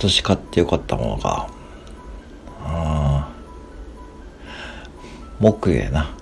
年買ってよかったものか。うん。木やな。